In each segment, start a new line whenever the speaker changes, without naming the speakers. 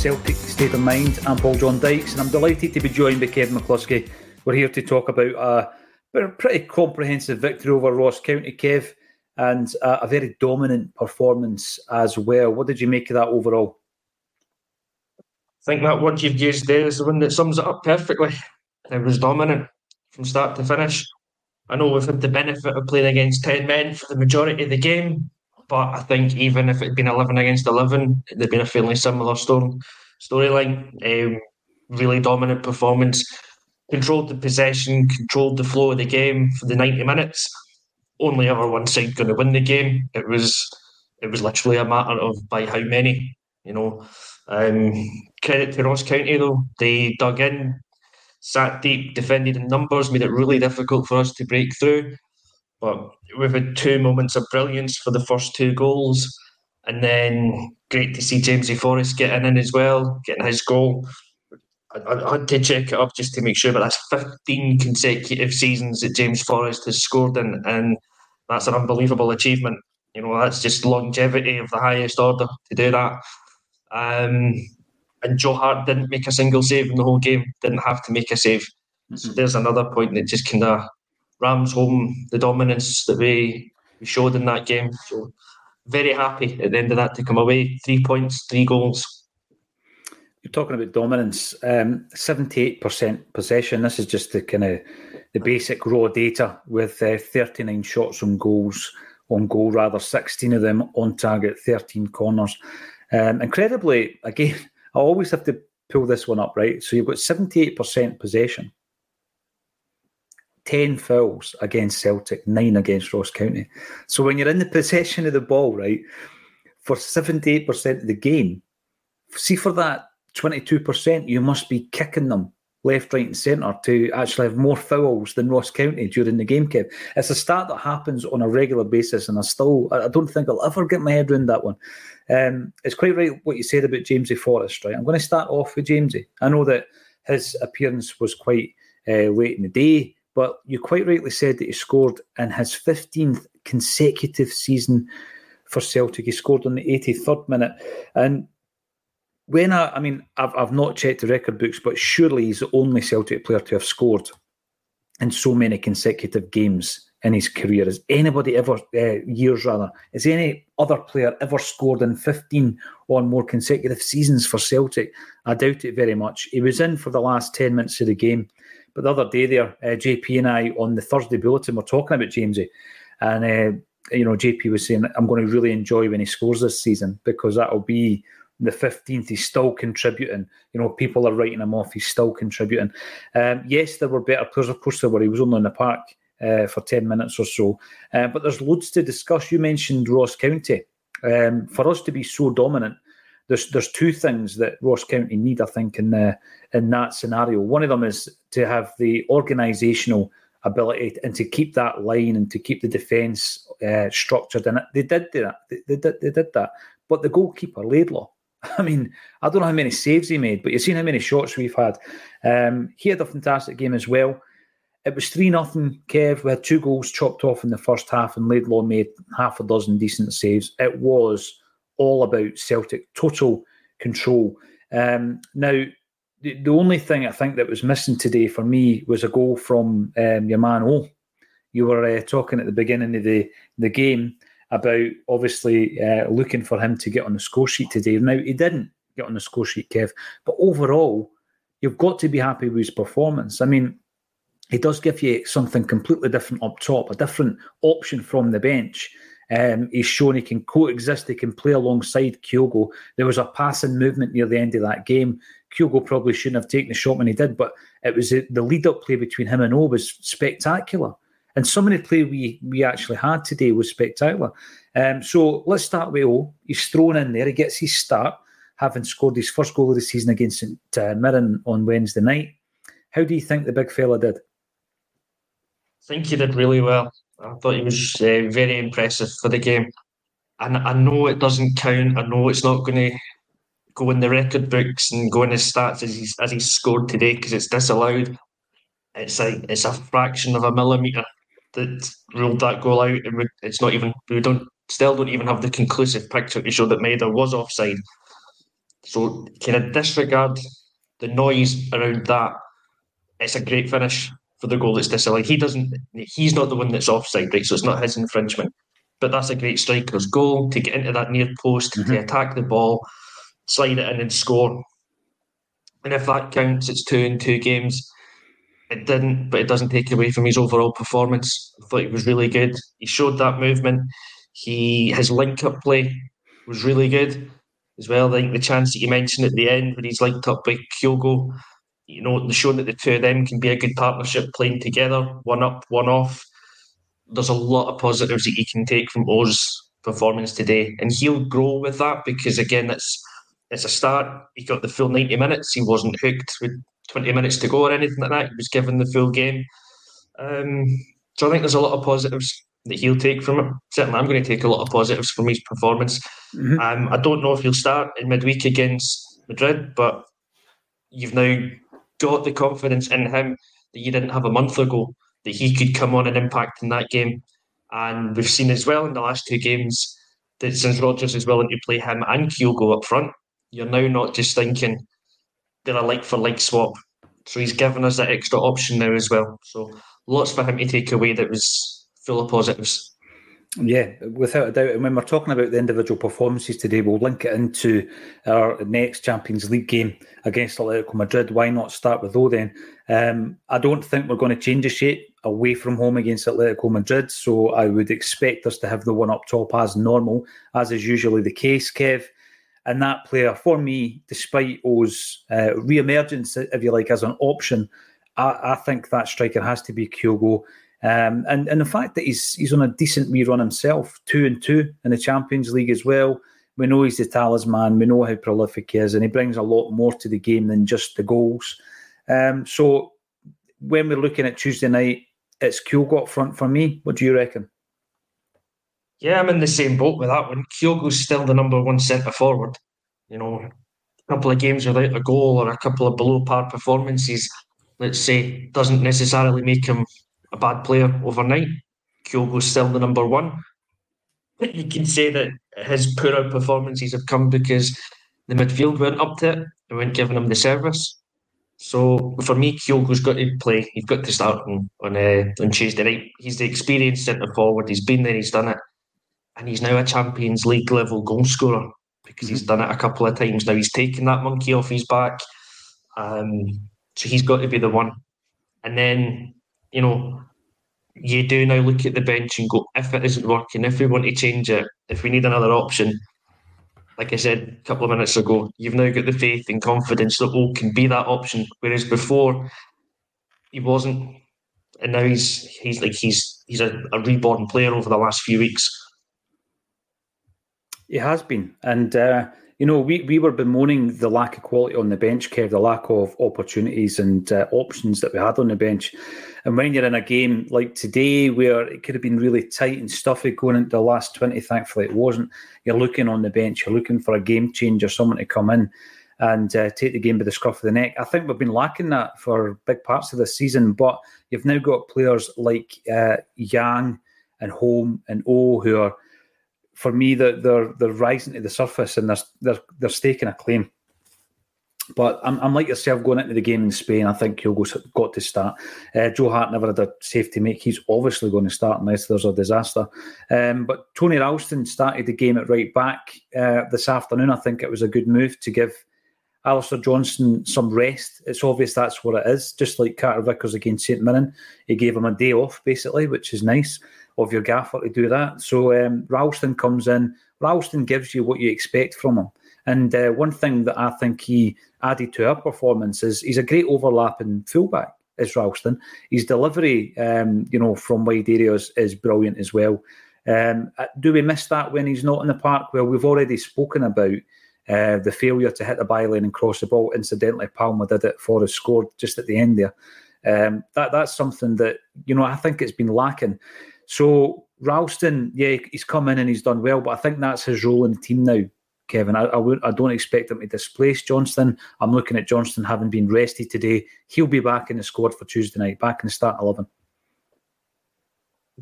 Celtic State of Mind. I'm Paul John Dykes, and I'm delighted to be joined by Kevin McCluskie. We're here to talk about a pretty comprehensive victory over Ross County, Kev, and a very dominant performance as well. What did you make of that overall?
I think that word you've used there is the one that sums it up perfectly. It was dominant from start to finish. I know we've had the benefit of playing against 10 men for the majority of the game, but I think even if it had been 11 against 11, it'd been a fairly similar story storyline. Um, really dominant performance. Controlled the possession, controlled the flow of the game for the 90 minutes. Only ever one side going to win the game. It was it was literally a matter of by how many. You know, um, credit to Ross County though. They dug in, sat deep, defended in numbers, made it really difficult for us to break through. But we've had two moments of brilliance for the first two goals. And then great to see Jamesy Forrest getting in as well, getting his goal. I, I, had to check it up just to make sure, but that's 15 consecutive seasons that James Forrest has scored in, and that's an unbelievable achievement. You know, that's just longevity of the highest order to do that. Um, and Joe Hart didn't make a single save in the whole game, didn't have to make a save. Mm-hmm. So there's another point that just kind of rams home the dominance that we, we showed in that game. So very happy at the end of that to come away. Three points, three goals.
You're talking about dominance. Um, 78% possession. This is just the kind of the basic raw data with uh, 39 shots on goals, on goal rather, 16 of them on target, 13 corners. Um, incredibly, again, I always have to pull this one up, right? So you've got 78% possession. 10 fouls against Celtic, 9 against Ross County. So when you're in the possession of the ball, right, for 78% of the game, see for that 22%, you must be kicking them left, right, and centre to actually have more fouls than Ross County during the game, Kev. It's a stat that happens on a regular basis, and I still, I don't think I'll ever get my head around that one. Um, it's quite right what you said about Jamesy Forrest, right? I'm going to start off with Jamesy. I know that his appearance was quite uh, late in the day, but you quite rightly said that he scored in his 15th consecutive season for Celtic. He scored in the 83rd minute. And when I, I mean, I've, I've not checked the record books, but surely he's the only Celtic player to have scored in so many consecutive games in his career. Has anybody ever, uh, years rather, has any other player ever scored in 15 or more consecutive seasons for Celtic? I doubt it very much. He was in for the last 10 minutes of the game. But the other day there, uh, JP and I on the Thursday bulletin were talking about Jamesy. And, uh, you know, JP was saying, I'm going to really enjoy when he scores this season because that'll be the 15th, he's still contributing. You know, people are writing him off, he's still contributing. Um, yes, there were better players, of course, there were. He was only in the park uh, for 10 minutes or so. Uh, but there's loads to discuss. You mentioned Ross County. Um, for us to be so dominant, there's there's two things that Ross County need, I think, in the, in that scenario. One of them is to have the organisational ability and to keep that line and to keep the defence uh, structured. And they did do that. They, they, did, they did that. But the goalkeeper, Laidlaw, I mean, I don't know how many saves he made, but you've seen how many shots we've had. Um, he had a fantastic game as well. It was 3 nothing. Kev. We had two goals chopped off in the first half, and Laidlaw made half a dozen decent saves. It was all about Celtic, total control. Um, now, the, the only thing I think that was missing today for me was a goal from um, your man O. You were uh, talking at the beginning of the, the game about obviously uh, looking for him to get on the score sheet today. Now, he didn't get on the score sheet, Kev, but overall, you've got to be happy with his performance. I mean, he does give you something completely different up top, a different option from the bench. Um, he's shown he can coexist, he can play alongside Kyogo. There was a passing movement near the end of that game. Kyogo probably shouldn't have taken the shot when he did, but it was the lead up play between him and O was spectacular. And some of the play we we actually had today was spectacular. Um, so let's start with O. He's thrown in there. He gets his start, having scored his first goal of the season against St uh, Mirren on Wednesday night. How do you think the big fella did?
I think he did really well. I thought he was uh, very impressive for the game. And I know it doesn't count. I know it's not going to go in the record books and go in his stats as he's as he's scored today because it's disallowed. It's like it's a fraction of a millimetre that ruled that goal out, and we, it's not even we don't still don't even have the conclusive picture to show that Maeda was offside. So kind of disregard the noise around that. It's a great finish for the goal that's disallowed. He doesn't. He's not the one that's offside, right? So it's not his infringement. But that's a great striker's goal to get into that near post mm-hmm. to attack the ball, slide it in and score. And if that counts, it's two in two games. It didn't, but it doesn't take away from his overall performance. I thought he was really good. He showed that movement. He his link up play was really good as well. I think the chance that you mentioned at the end when he's linked up by Kyogo, you know, showing that the two of them can be a good partnership playing together, one up, one off. There's a lot of positives that you can take from O's performance today, and he'll grow with that because again, it's it's a start. He got the full ninety minutes. He wasn't hooked with twenty minutes to go or anything like that. He was given the full game. Um, so I think there's a lot of positives that he'll take from it. Certainly, I'm going to take a lot of positives from his performance. Mm-hmm. Um, I don't know if he'll start in midweek against Madrid, but you've now got the confidence in him that you didn't have a month ago that he could come on and impact in that game. And we've seen as well in the last two games that since Rodgers is willing to play him and Kyogo up front, you're now not just thinking they're a like for like swap. So he's given us that extra option now as well. So lots for him to take away that was full of positives.
Yeah, without a doubt. And when we're talking about the individual performances today, we'll link it into our next Champions League game against Atletico Madrid. Why not start with O then? Um, I don't think we're going to change the shape away from home against Atletico Madrid. So I would expect us to have the one up top as normal, as is usually the case, Kev. And that player, for me, despite O's uh, re emergence, if you like, as an option, I, I think that striker has to be Kyogo. Um, and and the fact that he's he's on a decent rerun himself, two and two in the Champions League as well. We know he's the talisman. We know how prolific he is, and he brings a lot more to the game than just the goals. Um, so when we're looking at Tuesday night, it's Kyogo up front for me. What do you reckon?
Yeah, I'm in the same boat with that one. Kyogo's still the number one centre forward. You know, a couple of games without a goal or a couple of below par performances, let's say, doesn't necessarily make him a bad player overnight. Kyogo's still the number one. You can say that his poorer performances have come because the midfield weren't up to it and weren't giving him the service. So for me, Kyogo's got to play. He's got to start on on, uh, on Tuesday night. He's the experienced centre forward. He's been there. He's done it, and he's now a Champions League level goal scorer because he's done it a couple of times now. He's taken that monkey off his back, um, so he's got to be the one. And then you know, you do now look at the bench and go, if it isn't working, if we want to change it, if we need another option, like I said a couple of minutes ago, you've now got the faith and confidence that O can be that option. Whereas before, he wasn't, and now he's he's like he's he's a, a reborn player over the last few weeks.
He has been, and uh, you know we we were bemoaning the lack of quality on the bench, Kev, the lack of opportunities and uh, options that we had on the bench. And when you're in a game like today, where it could have been really tight and stuffy going into the last twenty, thankfully it wasn't. You're looking on the bench, you're looking for a game changer, someone to come in and uh, take the game by the scruff of the neck. I think we've been lacking that for big parts of the season, but you've now got players like uh, Yang and Holm and O who are, for me, they're, they're they're rising to the surface and they're they're, they're staking a claim. But I'm, I'm like yourself going into the game in Spain. I think he'll go, got to start. Uh, Joe Hart never had a safety make. He's obviously going to start unless there's a disaster. Um, but Tony Ralston started the game at right back uh, this afternoon. I think it was a good move to give Alistair Johnston some rest. It's obvious that's what it is. Just like Carter Vickers against St Mirren, he gave him a day off basically, which is nice of your gaffer to do that. So um, Ralston comes in. Ralston gives you what you expect from him. And uh, one thing that I think he added to our performance is he's a great overlapping fullback. Is Ralston? His delivery, um, you know, from wide areas is brilliant as well. Um, uh, do we miss that when he's not in the park? Well, we've already spoken about uh, the failure to hit the byline and cross the ball. Incidentally, Palma did it. Forrest scored just at the end there. Um, that that's something that you know I think it's been lacking. So Ralston, yeah, he's come in and he's done well, but I think that's his role in the team now. Kevin, I, I, would, I don't expect him to displace Johnston. I'm looking at Johnston having been rested today. He'll be back in the squad for Tuesday night, back in the start eleven.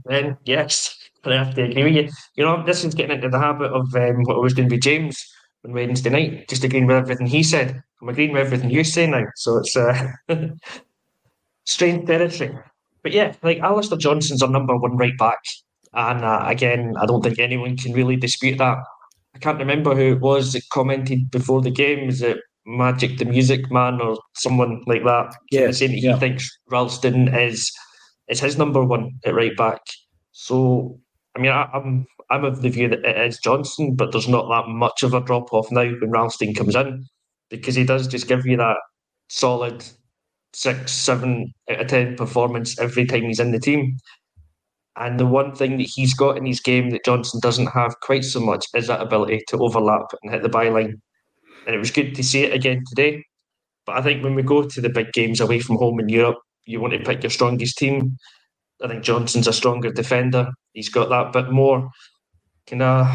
Then yes, I have to agree with you. You know, this is getting into the habit of um, what I was doing with James on Wednesday night, just agreeing with everything he said. I'm agreeing with everything you say now. So it's uh, strange territory. But yeah, like Alistair Johnston's our number one right back. And uh, again, I don't think anyone can really dispute that. I can't remember who it was that commented before the game. Is it Magic the Music Man or someone like that?
Yeah,
saying that
yeah.
he thinks Ralston is is his number one at right back. So I mean, I, I'm I'm of the view that it is Johnston, but there's not that much of a drop off now when Ralston comes in because he does just give you that solid six, seven out of ten performance every time he's in the team. And the one thing that he's got in his game that Johnston doesn't have quite so much is that ability to overlap and hit the byline. And it was good to see it again today. But I think when we go to the big games away from home in Europe, you want to pick your strongest team. I think Johnston's a stronger defender. He's got that bit more kind of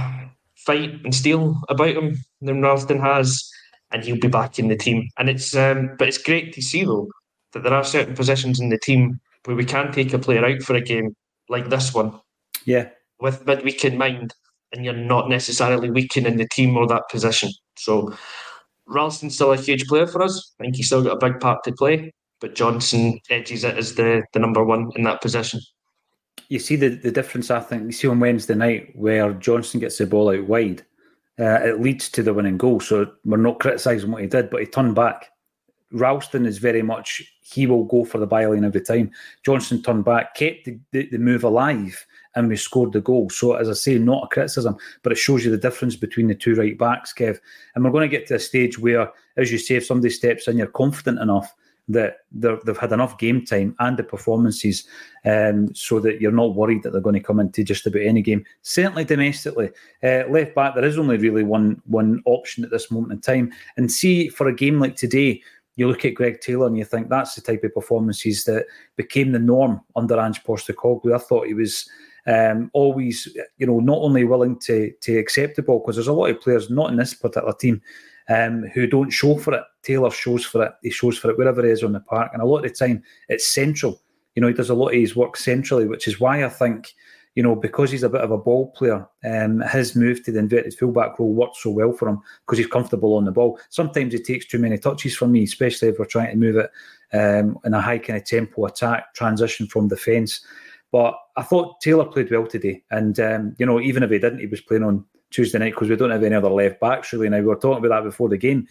fight and steal about him than Ralston has, and he'll be back in the team. And it's um, but it's great to see though that there are certain positions in the team where we can take a player out for a game like this one.
Yeah.
With midweek in mind, and you're not necessarily weakening the team or that position. So Ralston's still a huge player for us. I think he's still got a big part to play, but Johnston edges it as the, the number one in that position.
You see the, the difference, I think, you see on Wednesday night where Johnston gets the ball out wide. Uh, it leads to the winning goal. So we're not criticising what he did, but he turned back. Ralston is very much, he will go for the byline every time. Johnston turned back, kept the, the, the move alive, and we scored the goal. So, as I say, not a criticism, but it shows you the difference between the two right backs, Kev. And we're going to get to a stage where, as you say, if somebody steps in, you're confident enough that they've had enough game time and the performances um, so that you're not worried that they're going to come into just about any game. Certainly domestically. Uh, left back, there is only really one one option at this moment in time. And see, for a game like today, you look at Greg Taylor and you think that's the type of performances that became the norm under Ange Postecoglou. I thought he was um, always, you know, not only willing to to accept the ball because there's a lot of players not in this particular team um, who don't show for it. Taylor shows for it. He shows for it wherever he is on the park, and a lot of the time it's central. You know, he does a lot of his work centrally, which is why I think you know, because he's a bit of a ball player, um, his move to the inverted fullback role works so well for him because he's comfortable on the ball. Sometimes he takes too many touches for me, especially if we're trying to move it um, in a high kind of tempo attack, transition from defence. But I thought Taylor played well today. And, um, you know, even if he didn't, he was playing on Tuesday night because we don't have any other left backs really now. We were talking about that before the game.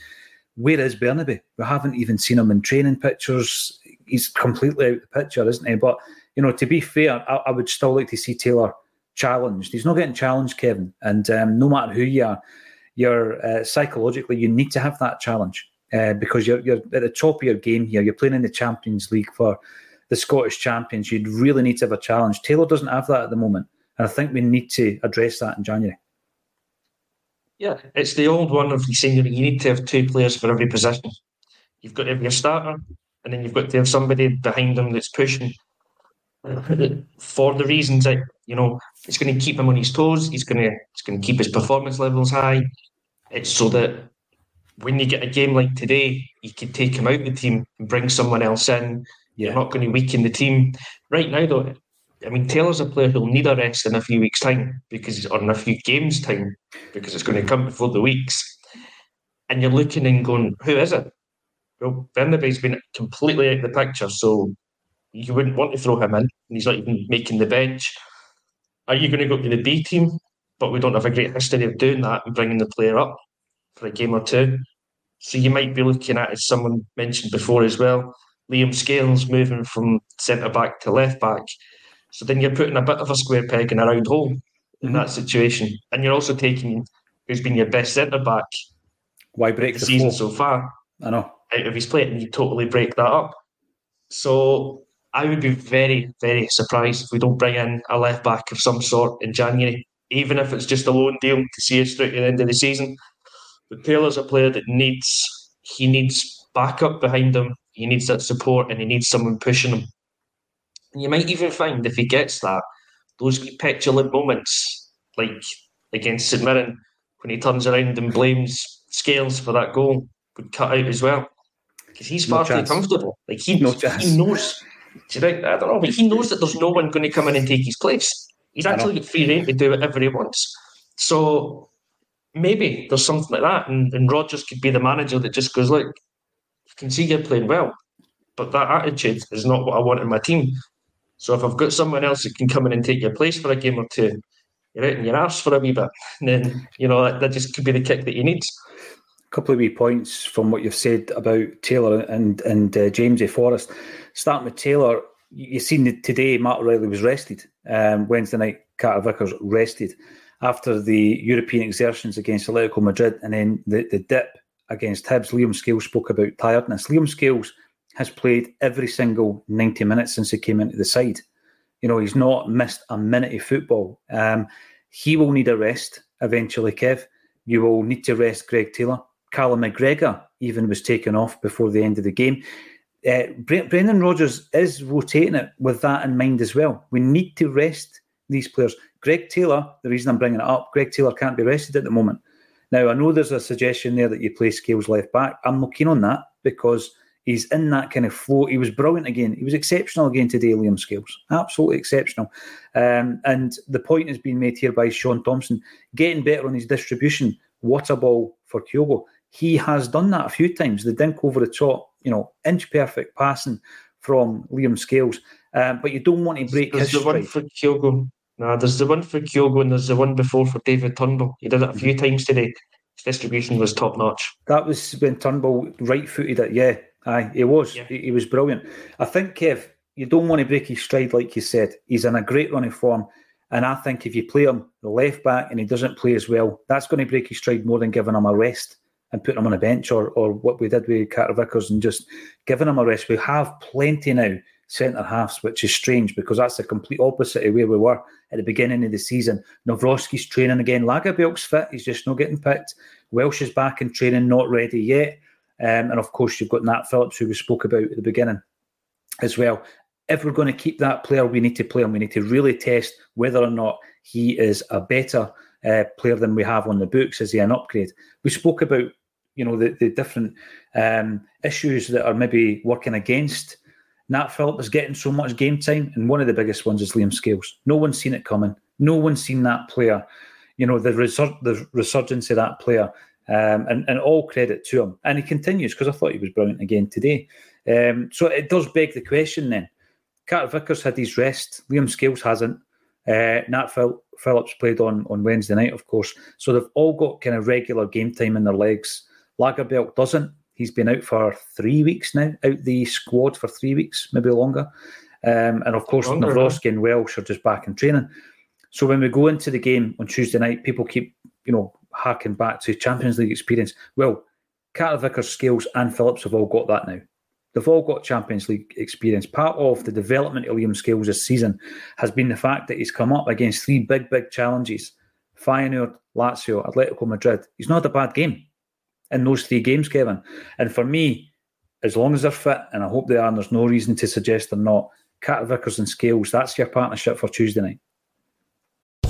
Where is Bernabei? We haven't even seen him in training pictures. He's completely out of the picture, isn't he? But you know, to be fair, I, I, would still like to see Taylor challenged. He's not getting challenged, Kevin. And um, no matter who you are, you're uh, psychologically you need to have that challenge uh, because you're you're at the top of your game here. You're playing in the Champions League for the Scottish champions. You'd really need to have a challenge. Taylor doesn't have that at the moment, and I think we need to address that in January.
Yeah, it's the old one of saying you need to have two players for every position. You've got to have your starter, and then you've got to have somebody behind them that's pushing for the reasons that you know it's going to keep him on his toes. He's going to it's going to keep his performance levels high. It's so that when you get a game like today, you can take him out of the team and bring someone else in.
Yeah.
You're not going to weaken the team. Right now, though, I mean, Taylor's a player who'll need a rest in a few weeks' time because, or in a few games' time, because it's going to come before the weeks. And you're looking and going, who is it? Well, Bernabei's been completely out of the picture, so you wouldn't want to throw him in, and he's not even making the bench. Are you going to go to the B team? But we don't have a great history of doing that and bringing the player up for a game or two. So you might be looking at, as someone mentioned before as well, Liam Scales moving from centre back to left back. So then you're putting a bit of a square peg in a round hole in that mm-hmm. situation. And you're also taking who's been your best centre back
Why break
the
the
season so far
I know.
out of his plate and you totally break that up. So I would be very, very surprised if we don't bring in a left back of some sort in January, even if it's just a loan deal to see us through to the end of the season. But Taylor's a player that needs he needs backup behind him. He needs that support and he needs someone pushing him. And you might even find if he gets that, those petulant moments, like against St Mirren, when he turns around and blames Scales for that goal, would cut out as well. Because he's
No
far too comfortable. Like he,
No
he knows. Do you think- I don't know, but he knows that there's no one going to come in and take his place. He's actually got free reign to do whatever he wants. So maybe there's something like that, and, and Rodgers could be the manager that just goes, "Look, I can see you're playing well, but that attitude is not what I want in my team. So if I've got someone else that can come in and take your place for a game or two, you're out in your arse for a wee bit, and then you know that, that just could be the kick that he needs."
Couple of wee points from what you've said about Taylor and and uh, Jamesy Forrest. Starting with Taylor, you you seen that today Matt O'Riley was rested. Um, Wednesday night, Carter Vickers rested after the European exertions against Atletico Madrid and then the, the dip against Hibs. Liam Scales spoke about tiredness. Liam Scales has played every single 90 minutes since he came into the side. You know, he's not missed a minute of football. Um, he will need a rest eventually, Kev. You will need to rest Greg Taylor. Callum McGregor even was taken off before the end of the game. Uh, Bre- Brendan Rodgers is rotating it with that in mind as well. We need to rest these players. Greg Taylor, the reason I'm bringing it up, Greg Taylor can't be rested at the moment. Now, I know there's a suggestion there that you play Scales left back. I'm not keen on that because he's in that kind of flow. He was brilliant again. He was exceptional again today, Liam Scales. Absolutely exceptional. Um, and the point has been made here by Sean Thompson, getting better on his distribution. What a ball for Kyogo. He has done that a few times. The dink over the top, you know, inch perfect passing from Liam Scales. Um, but you don't want to break
There's
his
the one
stride.
for Kyogo. Nah, there's the one for Kyogo, and there's the one before for David Turnbull. He did it a few times today. His distribution was top notch.
That was when Turnbull right footed it. Yeah, aye, he was.
Yeah.
He, he was brilliant. I think, Kev, you don't want to break his stride, like you said. He's in a great running form. And I think if you play him the left back and he doesn't play as well, that's going to break his stride more than giving him a rest and putting him on a bench or, or what we did with Carter Vickers and just giving him a rest. We have plenty now centre halves, which is strange because that's the complete opposite of where we were at the beginning of the season. Nawrocki's training again. Lagerbielke's fit, he's just not getting picked. Welsh is back in training, not ready yet. Um, and of course, you've got Nat Phillips, who we spoke about at the beginning as well. If we're going to keep that player, we need to play him. We need to really test whether or not he is a better uh, player than we have on the books. Is he an upgrade? We spoke about, you know, the, the different um, issues that are maybe working against Nat Phillips is getting so much game time, and one of the biggest ones is Liam Scales. No one's seen it coming. No one's seen that player. You know the resur- the resurgence of that player, um, and and all credit to him. And he continues because I thought he was brilliant again today. Um, so it does beg the question then. Carter Vickers had his rest. Liam Scales hasn't. Uh, Nat Phil- Phillips played on on Wednesday night, of course. So they've all got kind of regular game time in their legs. Lagerbielke doesn't. He's been out for three weeks now, out the squad for three weeks, maybe longer. Um, and of course,
Longer,
Nawrocki and Welsh are just back in training. So when we go into the game on Tuesday night, people keep, you know, harking back to Champions League experience. Well, Carter Vickers, Scales, and Phillips have all got that now. They've all got Champions League experience. Part of the development of Liam Scales this season has been the fact that he's come up against three big, big challenges Feyenoord, Lazio, Atletico Madrid. He's not a bad game in those three games, Kevin. And for me, as long as they're fit, and I hope they are, and there's no reason to suggest they're not, Carter Vickers and Scales, that's your partnership for Tuesday night.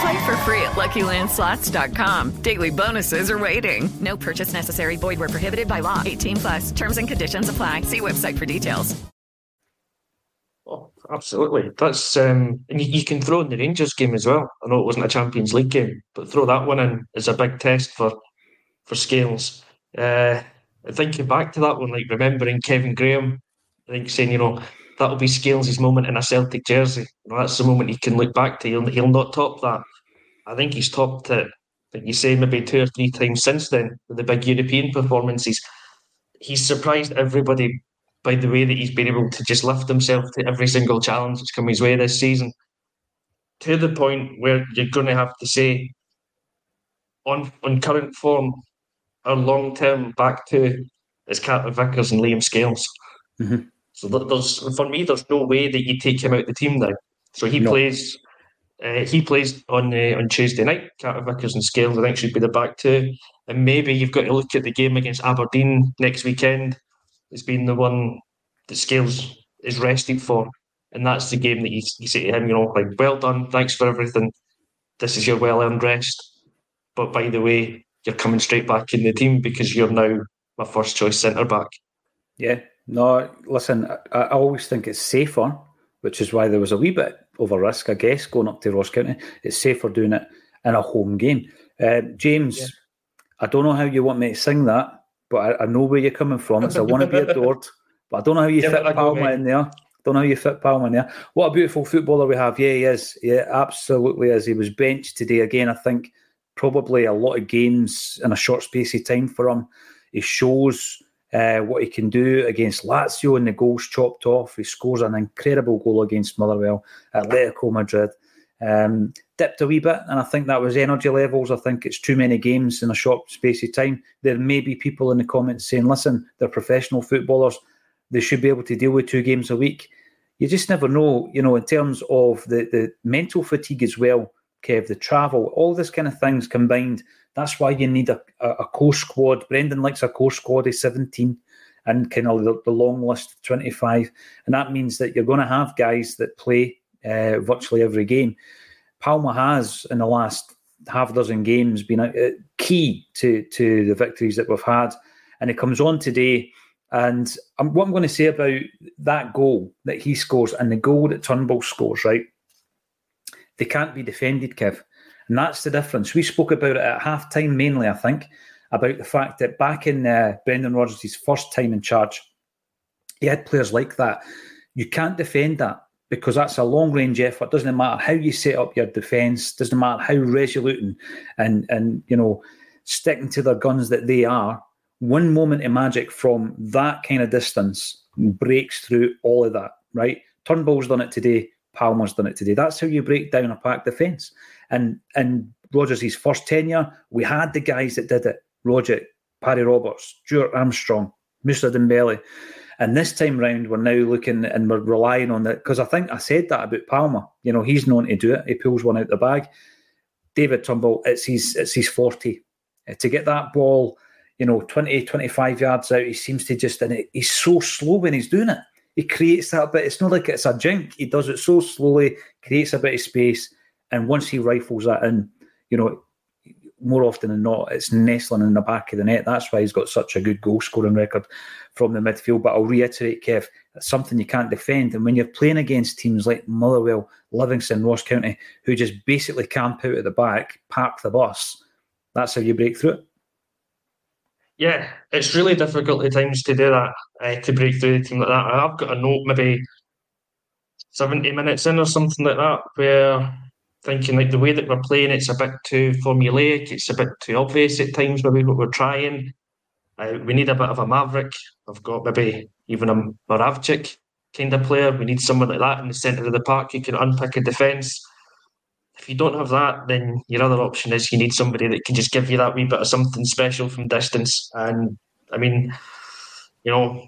Play for free at LuckyLandSlots.com. Daily bonuses are waiting. No purchase necessary. Void were prohibited by law. 18 plus. Terms and conditions apply. See website for details.
Oh, absolutely. That's um, and you, you can throw in the Rangers game as well. I know it wasn't a Champions League game, but throw that one in as a big test for for Scales. Uh, thinking back to that one, like remembering Kevin Graham, I think saying, you know, that'll be Scales' moment in a Celtic jersey. That's the moment he can look back to. He'll, he'll not top that. I think he's topped it, like you say, maybe two or three times since then with the big European performances. He's surprised everybody by the way that he's been able to just lift himself to every single challenge that's come his way this season. To the point where you're going to have to say, on on current form, our long term back two is Carter Vickers and Liam Scales.
Mm-hmm.
So there's for me, there's no way that you take him out the team now. So he
No.
plays. Uh, he plays on uh, on Tuesday night. Carter Vickers and Scales, I think, should be the back two. And maybe you've got to look at the game against Aberdeen next weekend. It's been the one that Scales is rested for, and that's the game that you, you say to him, you know, like, well done, thanks for everything. This is your well earned rest. But by the way, you're coming straight back in the team because you're now my first choice centre back.
Yeah. No, listen, I, I always think it's safer, which is why there was a wee bit of a risk, I guess, going up to Ross County. It's safer doing it in a home game. Uh, James, I don't know how you want me to sing that, but I, I know where you're coming from. It's I want to be adored, but I don't know how you
Give
fit
go,
Palma in there. Don't know how you fit Palma in there. What a beautiful footballer we have. Yeah, he is. Yeah, absolutely is. He was benched today again. I think probably a lot of games in a short space of time for him. He shows uh, what he can do against Lazio and the goals chopped off. He scores an incredible goal against Motherwell, Atletico Madrid. Um, dipped a wee bit, and I think that was energy levels. I think it's too many games in a short space of time. There may be people in the comments saying, listen, they're professional footballers. They should be able to deal with two games a week. You just never know, you know, in terms of the, the mental fatigue as well, Kev, the travel, all this kind of things combined. That's why you need a, a, core squad. Brendan likes a core squad of 17 and kind of the, the long list of 25. And that means that you're going to have guys that play uh, virtually every game. Palma has, in the last half dozen games, been a, a key to, to the victories that we've had. And it comes on today. And um, what I'm going to say about that goal that he scores and the goal that Turnbull scores, right? They can't be defended, Kev. And that's the difference. We spoke about it at halftime mainly, I think, about the fact that back in uh, Brendan Rodgers' first time in charge, he had players like that. You can't defend that because that's a long range effort. Doesn't matter how you set up your defence, doesn't matter how resolute and, and, and you know, sticking to their guns that they are. One moment of magic from that kind of distance breaks through all of that, right? Turnbull's done it today. Palma's done it today. That's how you break down a packed defence. And and Rodgers' first tenure, we had the guys that did it. Roger, Paddy Roberts, Stuart Armstrong, Moussa Dembele. And this time round, we're now looking and we're relying on that because I think I said that about Palma. You know, he's known to do it. He pulls one out the bag. David Turnbull, it's his it's his 40. Uh, to get that ball, you know, 20, 25 yards out, he seems to just, and he's so slow when he's doing it. He creates that bit. It's not like it's a jink. He does it so slowly, creates a bit of space, and once he rifles that in, you know, more often than not, it's nestling in the back of the net. That's why he's got such a good goal scoring record from the midfield. But I'll reiterate, Kev, it's something you can't defend. And when you're playing against teams like Motherwell, Livingston, Ross County, who just basically camp out at the back, park the bus, that's how you break through it.
Yeah, it's really difficult at times to do that, uh, to break through a team like that. I've got a note maybe 70 minutes in or something like that, where thinking like the way that we're playing, it's a bit too formulaic, it's a bit too obvious at times, maybe what we're trying. Uh, we need a bit of a maverick. I've got maybe even a Moravcik kind of player. We need someone like that in the centre of the park who can unpick a defence. If you don't have that, then your other option is you need somebody that can just give you that wee bit of something special from distance. And I mean, you know,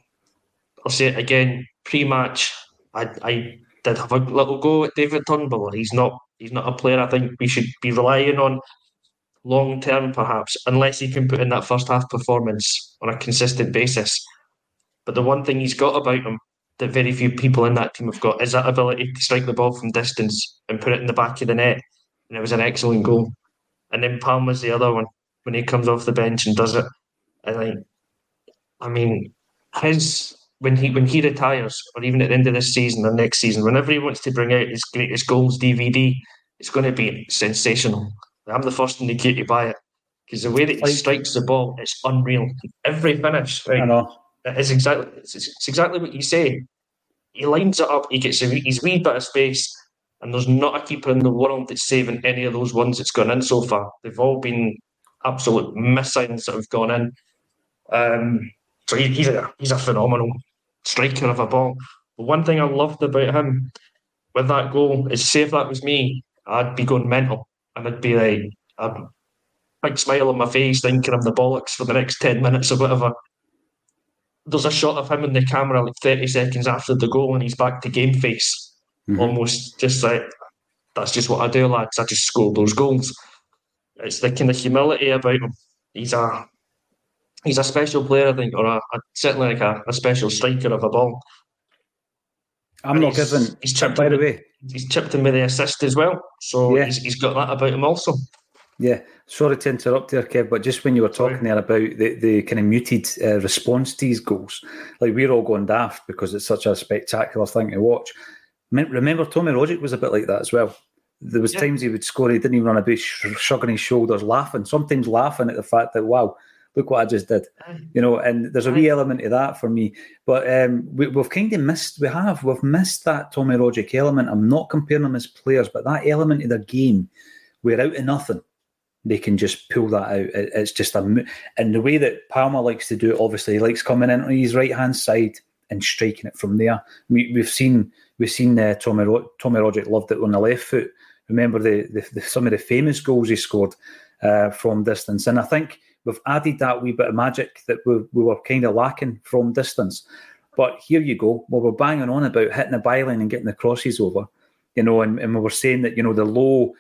I'll say it again. Pre-match, I, I did have a little go at David Turnbull. He's not he's not a player I think we should be relying on long term, perhaps, unless he can put in that first half performance on a consistent basis. But the one thing he's got about him that very few people in that team have got is that ability to strike the ball from distance and put it in the back of the net. And it was an excellent goal. And then Palma's the other one when he comes off the bench and does it. I think, I mean, his when he when he retires, or even at the end of this season or next season, whenever he wants to bring out his greatest goals DVD, it's going to be sensational. I'm the first in the queue to buy it because the way that he strikes the ball, it's unreal. Every finish, right?
I know.
It's exactly it's, exactly what you say. He lines it up. He gets a, his wee bit of space, and there's not a keeper in the world that's saving any of those ones that's gone in so far. They've all been absolute missings that have gone in. Um, so he, he's a he's a phenomenal striker of a ball. But one thing I loved about him with that goal is, say if that was me, I'd be going mental and I'd be like a big smile on my face, thinking I'm the bollocks for the next ten minutes or whatever. There's a shot of him in the camera like 30 seconds after the goal, and he's back to game face,
Mm-hmm.
almost just like that's just what I do, lads. I just score those goals. It's the kind of humility about him. He's a he's a special player, I think, or a, a certainly like a, a, special striker of a ball.
I'm and not
he's,
given.
He's chipped
by the way.
He's chipped in with the assist as well, so
Yeah.
he's, he's got that about him also.
Yeah, sorry to interrupt there, Kev, but just when you were talking there about the, the kind of muted uh, response to these goals, like we're all going daft because it's such a spectacular thing to watch. Remember, Tommy Rogic was a bit like that as well. There was
Yeah.
times he would score, he didn't even run a bit, shrugging his shoulders, laughing. Sometimes laughing at the fact that wow, look what I just did, you know. And there's a wee element of that for me. But um, we, we've kind of missed. We have we've missed that Tommy Rogic element. I'm not comparing them as players, but that element of their game, we're out of nothing they can just pull that out. It- It's just a and the way that Palma likes to do it. Obviously, he likes coming in on his right hand side and striking it from there. We, we've seen we've seen uh, Tommy Tommy Rogic loved it on the left foot. Remember the, the, the some of the famous goals he scored uh, from distance, and I think we've added that wee bit of magic that we, we were kind of lacking from distance. But here you go. Well, we're banging on about hitting the byline and getting the crosses over, you know, and, and we were saying that you know the low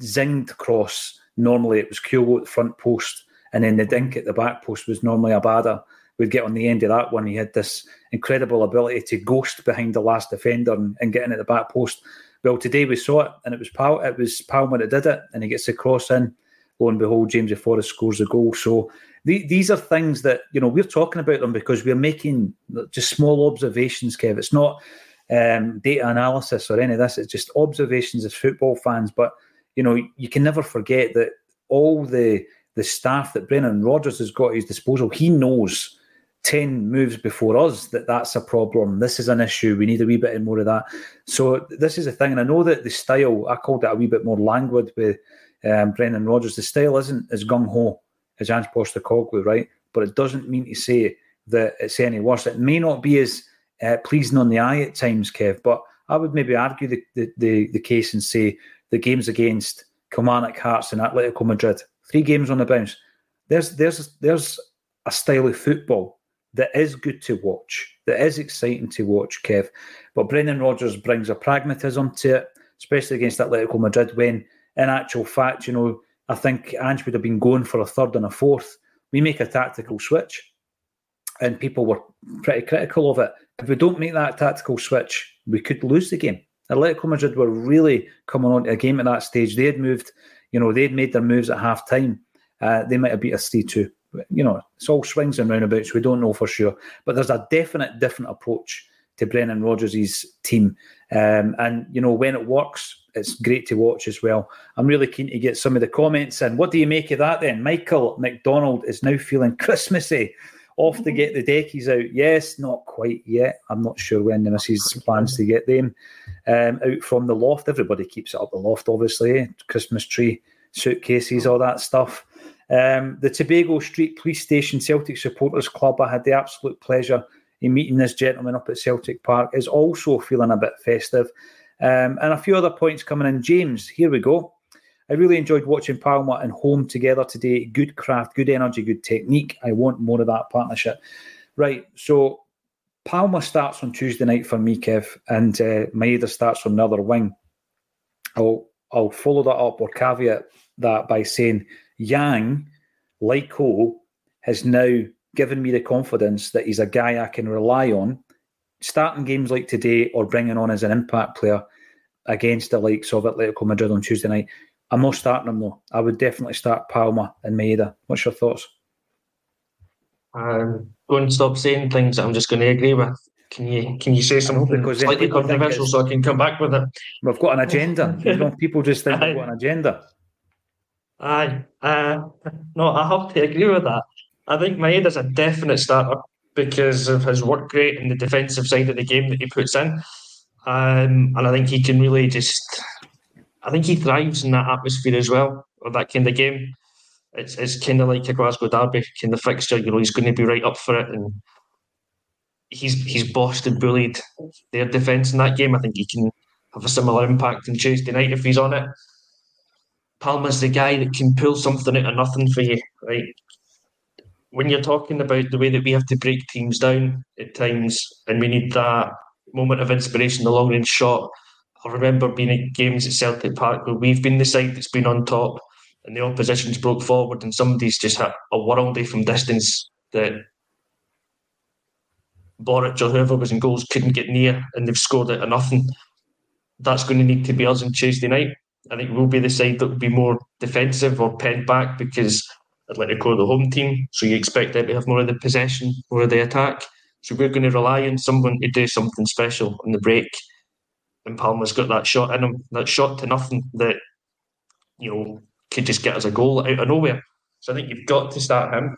zinged cross normally it was Kyogo at the front post, and then the dink at the back post was normally Abada. We'd get on the end of that one. He had this incredible ability to ghost behind the last defender and, and get in at the back post. Well, today we saw it, and it was Pal- it was Palma that did it, and he gets the cross in. Lo and behold, James Forrest scores the goal. So the, these are things that you know we're talking about them because we're making just small observations, Kev. It's not um, data analysis or any of this. It's just observations as football fans. But you know, you can never forget that all the the staff that Brendan Rodgers has got at his disposal, he knows ten moves before us that that's a problem. This is an issue. We need a wee bit more of that. So this is a thing, and I know that the style I called it a wee bit more languid with um, Brendan Rodgers. The style isn't as gung ho as Ange Postecoglou, right? But it doesn't mean to say that it's any worse. It may not be as uh, pleasing on the eye at times, Kev, but I would maybe argue the, the, the, the case and say the games against Kilmarnock Hearts and Atletico Madrid, three games on the bounce. There's there's there's a style of football that is good to watch, that is exciting to watch, Kev. But Brendan Rodgers brings a pragmatism to it, especially against Atletico Madrid, when in actual fact, you know, I think Ange would have been going for a third and a fourth. We make a tactical switch and people were pretty critical of it. If we don't make that tactical switch, we could lose the game. Atletico Madrid were really coming on to a game at that stage. They had moved, you know, they'd made their moves at half time. Uh, they might have beat us 3 2. You know, it's all swings and roundabouts. We don't know for sure. But there's a definite different approach to Brendan Rodgers' team. Um, and, you know, when it works, it's great to watch as well. I'm really keen to get some of the comments in. What do you make of that then? Michael McDonald is now feeling Christmassy. Off to get the deckies out. Yes, not quite yet. I'm not sure when the missus plans to get them um, out from the loft. Everybody keeps it up the loft, obviously. Eh? Christmas tree, suitcases, all that stuff. Um, the Tobago Street Police Station Celtic Supporters Club, I had the absolute pleasure in meeting this gentleman up at Celtic Park, is also feeling a bit festive. Um, and a few other points coming in. James, here we go. I really enjoyed watching Palma and Holm together today. Good craft, good energy, good technique. I want more of that partnership. Right, so Palma starts on Tuesday night for me, Kev, and uh, Maeda starts on another wing. I'll I'll follow that up or caveat that by saying Yang, like Ho, has now given me the confidence that he's a guy I can rely on, starting games like today or bringing on as an impact player against the likes of Atletico Madrid on Tuesday night. I'm not starting him though. I would definitely start Palma and Maeda. What's your thoughts?
Um, go and stop saying things that I'm just going to agree with. Can you can you say something because slightly controversial so I can come back with it?
We've got an agenda. you know, people just think we've got an agenda.
Aye, uh, no, I have to agree with that. I think Maeda's a definite starter because of his work rate in the defensive side of the game that he puts in. Um, and I think he can really just, I think he thrives in that atmosphere as well, or that kind of game. It's, it's kind of like a Glasgow Derby kind of fixture. You know, he's going to be right up for it, and he's he's bossed and bullied their defence in that game. I think he can have a similar impact on Tuesday night if he's on it. Palma's the guy that can pull something out of nothing for you, right? When you're talking about the way that we have to break teams down at times, and we need that moment of inspiration, the long range shot. I remember being at games at Celtic Park where we've been the side that's been on top, and the opposition's broke forward, and somebody's just hit a worldie from distance that Boruc or whoever was in goals couldn't get near, and they've scored it or nothing. That's going to need to be us on Tuesday night. I think we'll be the side that will be more defensive or penned back because Atletico are the home team, so you expect them to have more of the possession, more of the attack. So we're going to rely on someone to do something special on the break. And Palma's got that shot in him, that shot to nothing that, you know, could just get us a goal out of nowhere. So I think you've got to start him.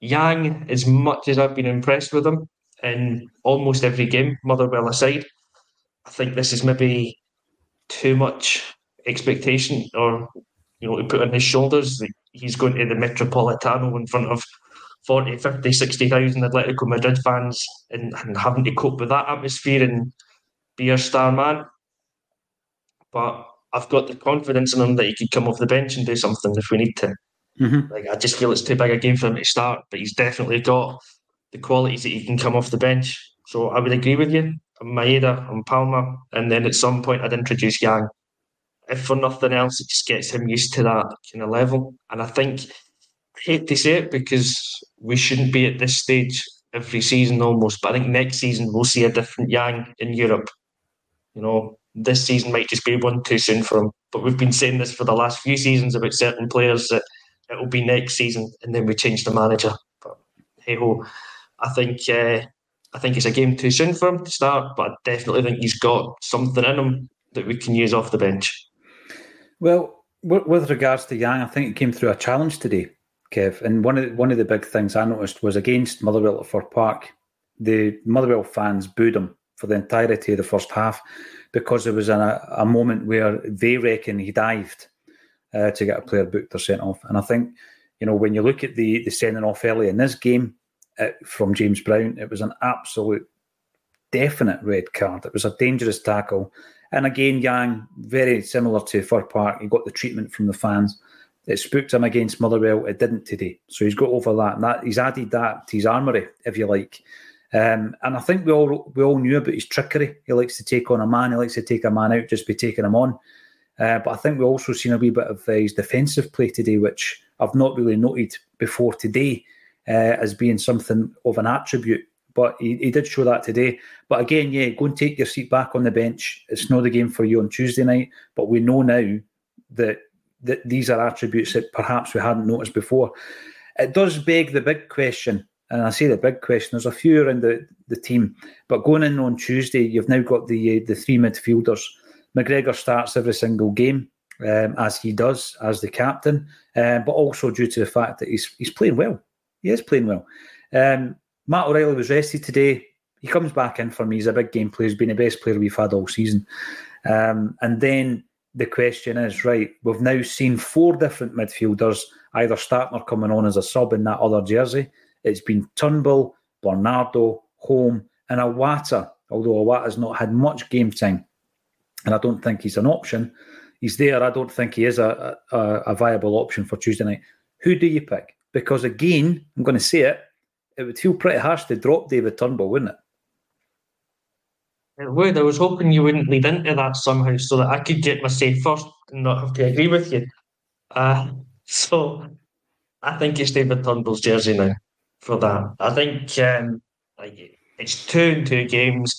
Yang, as much as I've been impressed with him in almost every game, Motherwell aside, I think this is maybe too much expectation or, you know, to put on his shoulders that he's going to the Metropolitano in front of 40, 50, 60,000 Atletico Madrid fans and, and having to cope with that atmosphere and be a star man. But I've got the confidence in him that he could come off the bench and do something if we need to.
Mm-hmm.
Like I just feel it's too big a game for him to start, but he's definitely got the qualities that he can come off the bench. So I would agree with you. Maeda and Palma, and then at some point I'd introduce Yang. If for nothing else, it just gets him used to that kind of level. And I think I hate to say it because we shouldn't be at this stage every season almost, but I think next season we'll see a different Yang in Europe. You know, this season might just be one too soon for him. But we've been saying this for the last few seasons about certain players that it will be next season, and then we change the manager. But hey ho, I think uh, I think it's a game too soon for him to start, but I definitely think he's got something in him that we can use off the bench.
Well, with regards to Yang, I think it came through a challenge today, Kev. And one of the, one of the big things I noticed was against Motherwell at Fir Park, the Motherwell fans booed him for the entirety of the first half because there was a, a moment where they reckon he dived uh, to get a player booked or sent off. And I think, you know, when you look at the the sending off early in this game uh, from James Brown, it was an absolute definite red card. It was a dangerous tackle. And again, Yang, very similar to Fir Park, he got the treatment from the fans. It spooked him against Motherwell. It didn't today. So he's got over that. And that he's added that to his armoury, if you like. Um, and I think we all we all knew about his trickery. He likes to take on a man. He likes to take a man out just by taking him on. Uh, but I think we also seen a wee bit of uh, his defensive play today, which I've not really noted before today. uh, as being something of an attribute. But he, he did show that today. But again, yeah, go and take your seat back on the bench. It's not the game for you on Tuesday night. But we know now that that these are attributes that perhaps we hadn't noticed before. It does beg the big question, and I say the big question. There's a few around the, the team, but going in on Tuesday, you've now got the uh, the three midfielders. McGregor starts every single game um, as he does as the captain, uh, but also due to the fact that he's he's playing well. He is playing well. Um, Matt O'Riley was rested today. He comes back in for me. He's a big game player. He's been the best player we've had all season. Um, and then the question is right, we've now seen four different midfielders either starting or coming on as a sub in that other jersey. It's been Turnbull, Bernardo, Holm, and Iwata, although Iwata's not had much game time. And I don't think he's an option. He's there. I don't think he is a, a, a viable option for Tuesday night. Who do you pick? Because again, I'm going to say it, it would feel pretty harsh to drop David Turnbull, wouldn't it?
It would. I was hoping you wouldn't lead into that somehow so that I could get my say first and not have to agree with you. Uh, so I think it's David Turnbull's jersey now for that. I think um, like it's two and two games.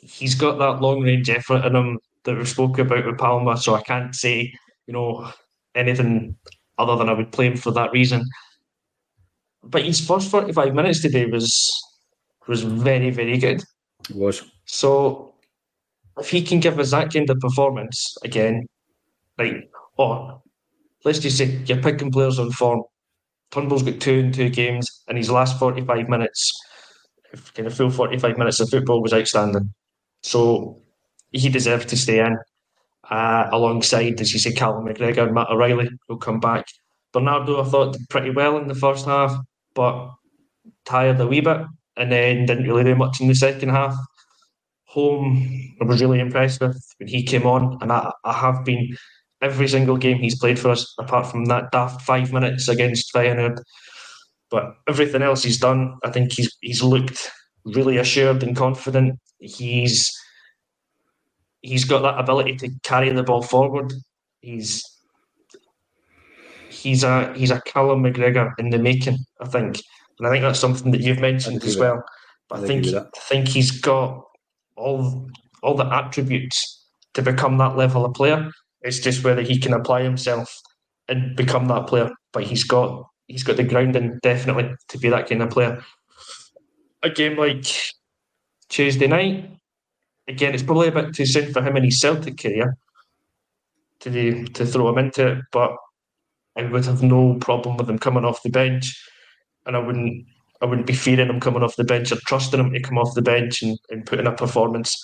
He's got that long range effort in him that we spoke about with Palma, so I can't say, you know, anything other than I would play him for that reason. But his first 45 minutes today was was very, very good.
It was.
So if he can give us that kind of performance again, like, oh, let's just say you're picking players on form. Turnbull's got two and two games, and his last 45 minutes, kind of full 45 minutes of football was outstanding. So he deserves to stay in. Uh, alongside, as you say, Callum McGregor and Matt O'Riley will come back. Bernardo, I thought, did pretty well in the first half, but tired a wee bit and then didn't really do much in the second half. Holm, I was really impressed with when he came on, and I, I have been every single game he's played for us, apart from that daft five minutes against Feyenoord. But everything else he's done, I think he's he's looked really assured and confident. He's he's got that ability to carry the ball forward. He's he's a he's a Callum McGregor in the making, I think, and I think that's something that you've mentioned as well. But I, I think I think he's got all all the attributes to become that level of player. It's just whether he can apply himself and become that player. But he's got he's got the grounding definitely to be that kind of player. A game like Tuesday night, again, it's probably a bit too soon for him in his Celtic career to to throw him into it. But I would have no problem with him coming off the bench, and I wouldn't I wouldn't be fearing him coming off the bench or trusting him to come off the bench and, and put in a performance.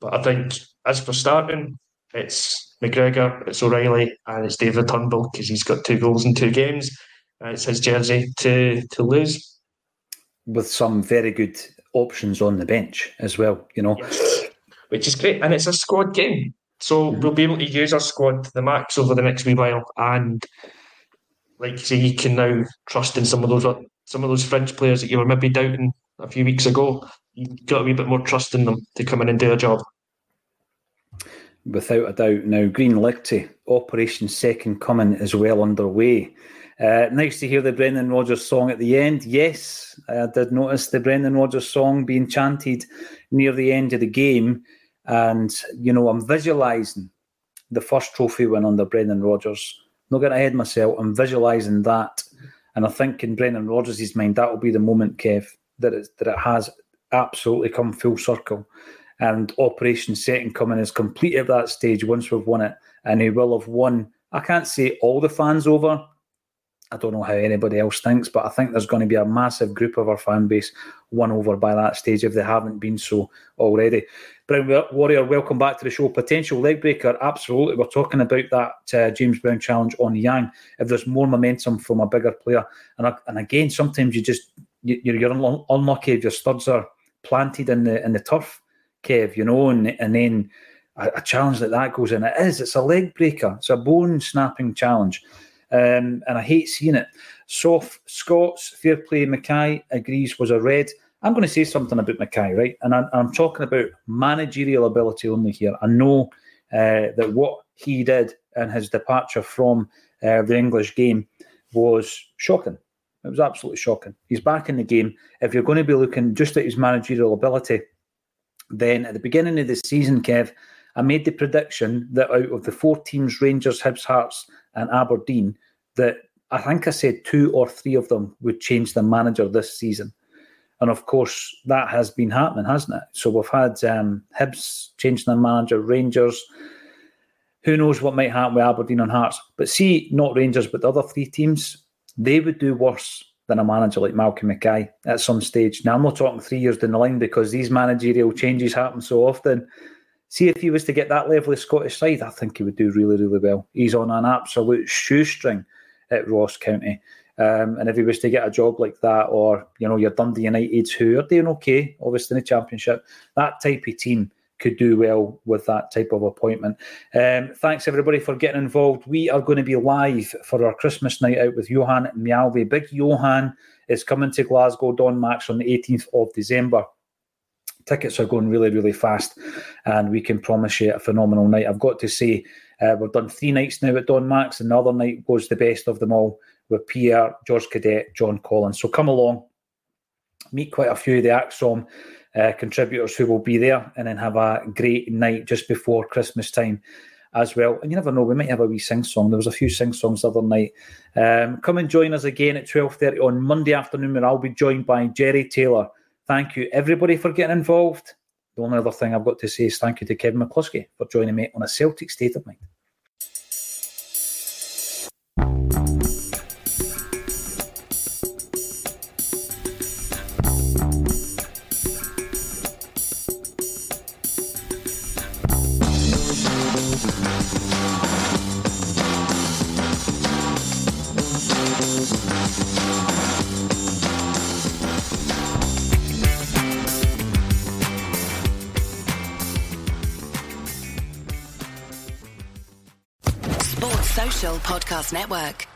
But I think as for starting, it's McGregor, it's O'Riley, and it's David Turnbull because he's got two goals in two games. Uh, it's his jersey to to lose.
With some very good options on the bench as well, you know.
Yes. Which is great. And it's a squad game. So mm-hmm. we'll be able to use our squad to the max over the next wee while. And like you say, you can now trust in some of those some of those French players that you were maybe doubting a few weeks ago. You've got a wee bit more trust in them to come in and do a job.
Without a doubt. Now, Green Lichty, Operation Second Coming is well underway. Uh, nice to hear the Brendan Rodgers song at the end. Yes, I did notice the Brendan Rodgers song being chanted near the end of the game. And, you know, I'm visualising the first trophy win under Brendan Rodgers. Not getting ahead myself. I'm visualising that and I think in Brendan Rodgers' mind, that will be the moment, Kev, that it, that it has absolutely come full circle. And Operation Second Coming is complete at that stage once we've won it. And he will have won, I can't say all the fans over, I don't know how anybody else thinks, but I think there's going to be a massive group of our fan base won over by that stage if they haven't been so already. Brown Warrior, welcome back to the show. Potential leg breaker, absolutely. We're talking about that uh, James Brown challenge on Yang. If there's more momentum from a bigger player, and and again, sometimes you just you, are unlucky if your studs are planted in the in the turf, Kev. You know, and and then a, a challenge like that goes in. It is. It's a leg breaker. It's a bone snapping challenge um, and I hate seeing it. Soft Scots, fair play, Mackay agrees was a red. I'm going to say something about Mackay, right? And I, am talking about managerial ability only here. I know uh, that what he did and his departure from uh, the English game was shocking. It was absolutely shocking. He's back in the game. If you're going to be looking just at his managerial ability, then at the beginning of the season, Kev, I made the prediction that out of the four teams, Rangers, Hibs, Hearts, and Aberdeen, that I think I said two or three of them would change the manager this season. And of course, that has been happening, hasn't it? So we've had um, Hibs changing their manager, Rangers. Who knows what might happen with Aberdeen and Hearts? But see, not Rangers, but the other three teams, they would do worse than a manager like Malcolm Mackay at some stage. Now, I'm not talking three years down the line because these managerial changes happen so often. See, if he was to get that level of Scottish side, I think he would do really, really well. He's on an absolute shoestring at Ross County. Um, and if he was to get a job like that, or you know, your Dundee United, who are doing okay, obviously in the Championship, that type of team could do well with that type of appointment. Um, thanks everybody for getting involved. We are going to be live for our Christmas night out with Johan Mjällby. Big Johan is coming to Glasgow Don Max on the 18th of December. Tickets are going really, really fast, and we can promise you a phenomenal night. I've got to say, uh, we've done three nights now at Don Max, and the other night was the best of them all with Pierre, Jorge Cadete, John Collins. So come along, meet quite a few of the ACSOM uh, contributors who will be there, and then have a great night just before Christmas time as well. And you never know, we might have a wee sing song. There was a few sing songs the other night. Um, come and join us again at twelve thirty on Monday afternoon, where I'll be joined by Jerry Taylor. Thank you everybody for getting involved. The only other thing I've got to say is thank you to Kevin McCluskie for joining me on a Celtic State of Mind.
Network.